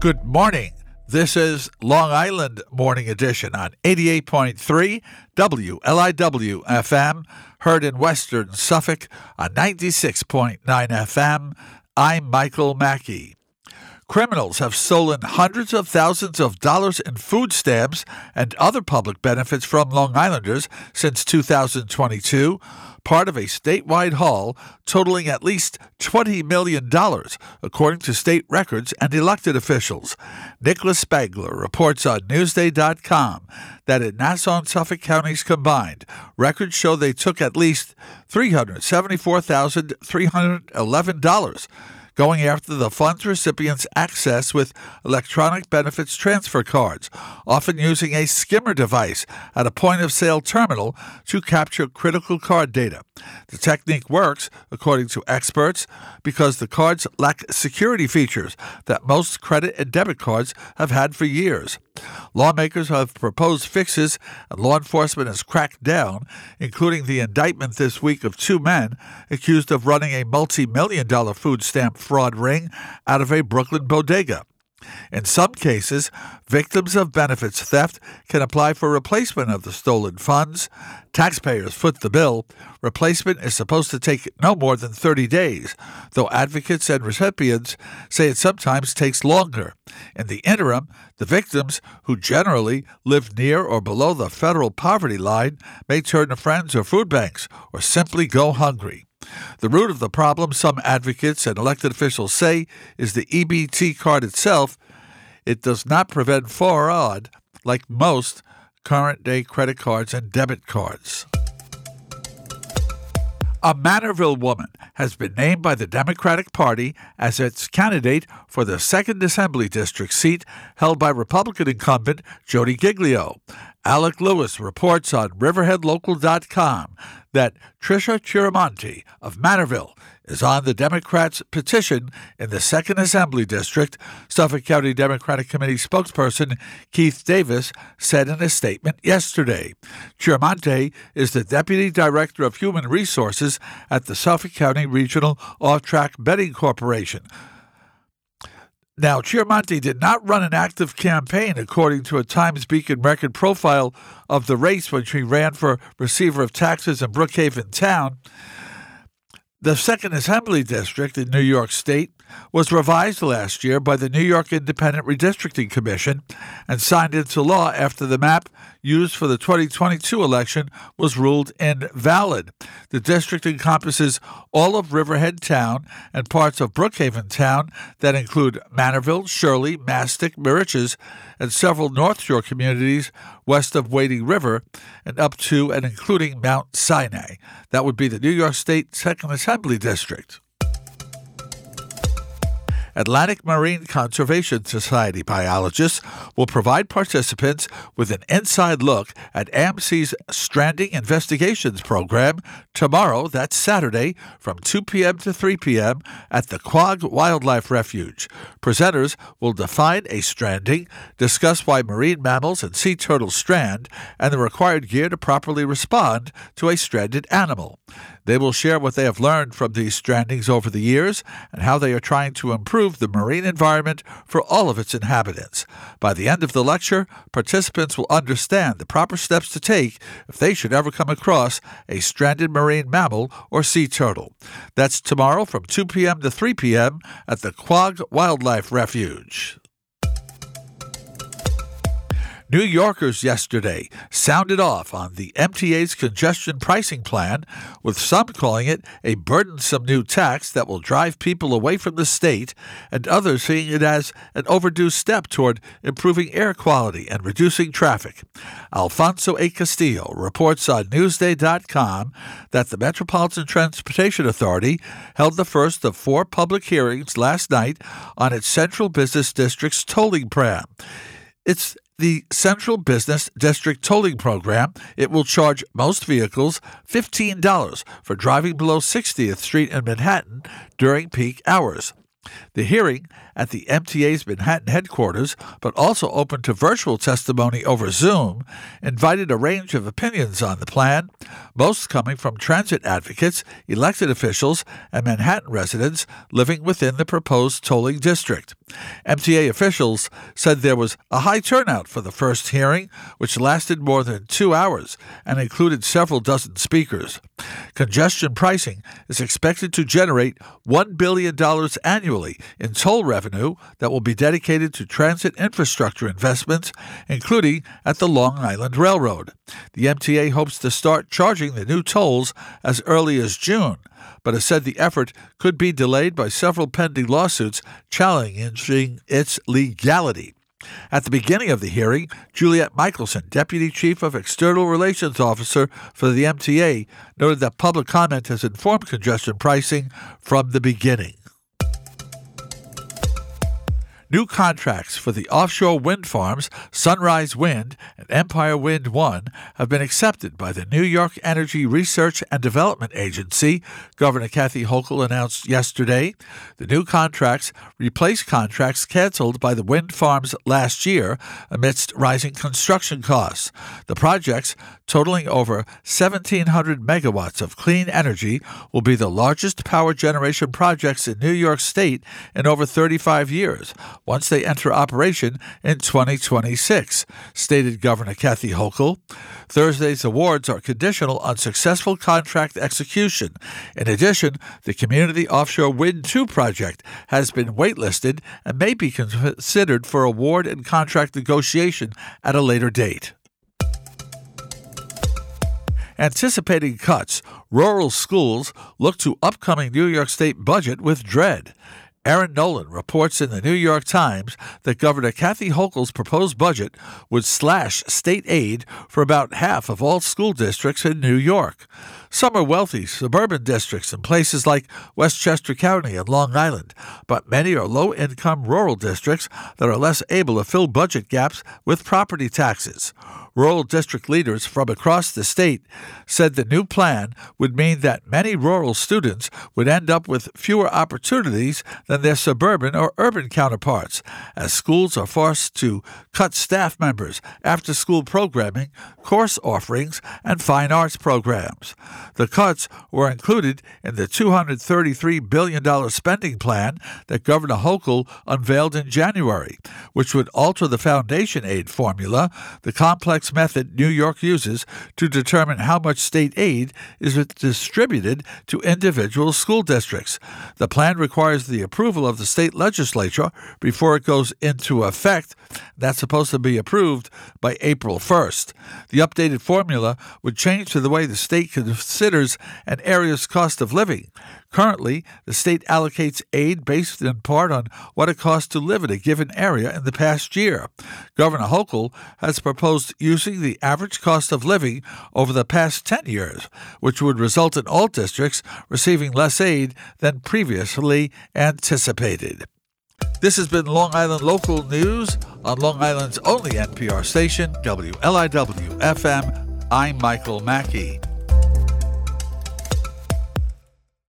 Good morning. This is Long Island Morning Edition on 88.3 WLIW FM, heard in Western Suffolk on 96.9 FM. I'm Michael Mackey. Criminals have stolen hundreds of thousands of dollars in food stamps and other public benefits from Long Islanders since 2022, part of a statewide haul totaling at least $20 million, according to state records and elected officials. Nicholas Spangler reports on Newsday.com that in Nassau and Suffolk counties combined, records show they took at least $374,311 going after the funds recipients access with electronic benefits transfer cards, often using a skimmer device at a point of sale terminal to capture critical card data. The technique works, according to experts, because the cards lack security features that most credit and debit cards have had for years. Lawmakers have proposed fixes, and law enforcement has cracked down, including the indictment this week of two men accused of running a multi million dollar food stamp fraud ring out of a Brooklyn bodega. In some cases, victims of benefits theft can apply for replacement of the stolen funds. Taxpayers foot the bill. Replacement is supposed to take no more than 30 days, though advocates and recipients say it sometimes takes longer. In the interim, the victims, who generally live near or below the federal poverty line, may turn to friends or food banks or simply go hungry. The root of the problem, some advocates and elected officials say, is the EBT card itself. It does not prevent fraud like most current day credit cards and debit cards. A Manorville woman has been named by the Democratic Party as its candidate for the 2nd Assembly District seat held by Republican incumbent Jodi Giglio. Alec Lewis reports on RiverheadLocal.com that Tricia Chiramonte of Manorville is on the Democrats' petition in the 2nd Assembly District, Suffolk County Democratic Committee spokesperson Keith Davis said in a statement yesterday. Chiramonte is the Deputy Director of Human Resources at the Suffolk County Regional Off Track Betting Corporation, now, Chiramonte did not run an active campaign, according to a Times Beacon record profile of the race when she ran for receiver of taxes in Brookhaven Town. The Second Assembly District in New York State was revised last year by the New York Independent Redistricting Commission and signed into law after the map used for the 2022 election was ruled invalid. The district encompasses all of Riverhead Town and parts of Brookhaven Town that include Manorville, Shirley, Mastic, Moriches, and several North Shore communities west of Wading River and up to and including Mount Sinai. That would be the New York State Second Assembly District. Atlantic Marine Conservation Society biologists will provide participants with an inside look at AMC's Stranding Investigations program tomorrow, that's Saturday, from 2 p.m. to 3 p.m. at the Quogue Wildlife Refuge. Presenters will define a stranding, discuss why marine mammals and sea turtles strand, and the required gear to properly respond to a stranded animal. They will share what they have learned from these strandings over the years and how they are trying to improve the marine environment for all of its inhabitants. By the end of the lecture, participants will understand the proper steps to take if they should ever come across a stranded marine mammal or sea turtle. That's tomorrow from 2 p.m. to 3 p.m. at the Quogue Wildlife Refuge. New Yorkers yesterday sounded off on the MTA's congestion pricing plan, with some calling it a burdensome new tax that will drive people away from the state, and others seeing it as an overdue step toward improving air quality and reducing traffic. Alfonso A. Castillo reports on Newsday.com that the Metropolitan Transportation Authority held the first of four public hearings last night on its Central Business District's tolling plan. It's the Central Business District Tolling Program, it will charge most vehicles $15 for driving below 60th Street in Manhattan during peak hours. The hearing at the MTA's Manhattan headquarters, but also open to virtual testimony over Zoom, invited a range of opinions on the plan, most coming from transit advocates, elected officials, and Manhattan residents living within the proposed tolling district. MTA officials said there was a high turnout for the first hearing, which lasted more than two hours and included several dozen speakers. Congestion pricing is expected to generate $1 billion annually in toll revenue that will be dedicated to transit infrastructure investments, including at the Long Island Railroad. The MTA hopes to start charging the new tolls as early as June, but has said the effort could be delayed by several pending lawsuits challenging its legality. At the beginning of the hearing, Juliette Michaelson, Deputy Chief of External Relations Officer for the MTA, noted that public comment has informed congestion pricing from the beginning. New contracts for the offshore wind farms Sunrise Wind and Empire Wind 1 have been accepted by the New York Energy Research and Development Agency, Governor Kathy Hochul announced yesterday. The new contracts replace contracts canceled by the wind farms last year amidst rising construction costs. The projects, totaling over 1,700 megawatts of clean energy, will be the largest power generation projects in New York State in over 35 years once they enter operation in 2026, stated Governor Kathy Hochul. Thursday's awards are conditional on successful contract execution. In addition, the Community Offshore Wind 2 project has been waitlisted and may be considered for award and contract negotiation at a later date. Anticipating cuts, rural schools look to upcoming New York State budget with dread. Erin Nolan reports in the New York Times that Governor Kathy Hochul's proposed budget would slash state aid for about half of all school districts in New York. Some are wealthy suburban districts in places like Westchester County and Long Island, but many are low income rural districts that are less able to fill budget gaps with property taxes. Rural district leaders from across the state said the new plan would mean that many rural students would end up with fewer opportunities than their suburban or urban counterparts, as schools are forced to cut staff members, after school programming, course offerings, and fine arts programs. The cuts were included in the $233 billion spending plan that Governor Hochul unveiled in January, which would alter the foundation aid formula, the complex method New York uses to determine how much state aid is distributed to individual school districts. The plan requires the approval of the state legislature before it goes into effect. That's supposed to be approved by April 1st. The updated formula would change to the way the state considers an area's cost of living. Currently, the state allocates aid based in part on what it costs to live in a given area in the past year. Governor Hochul has proposed using the average cost of living over the past 10 years, which would result in all districts receiving less aid than previously anticipated. This has been Long Island Local News on Long Island's only NPR station, WLIW FM. I'm Michael Mackey.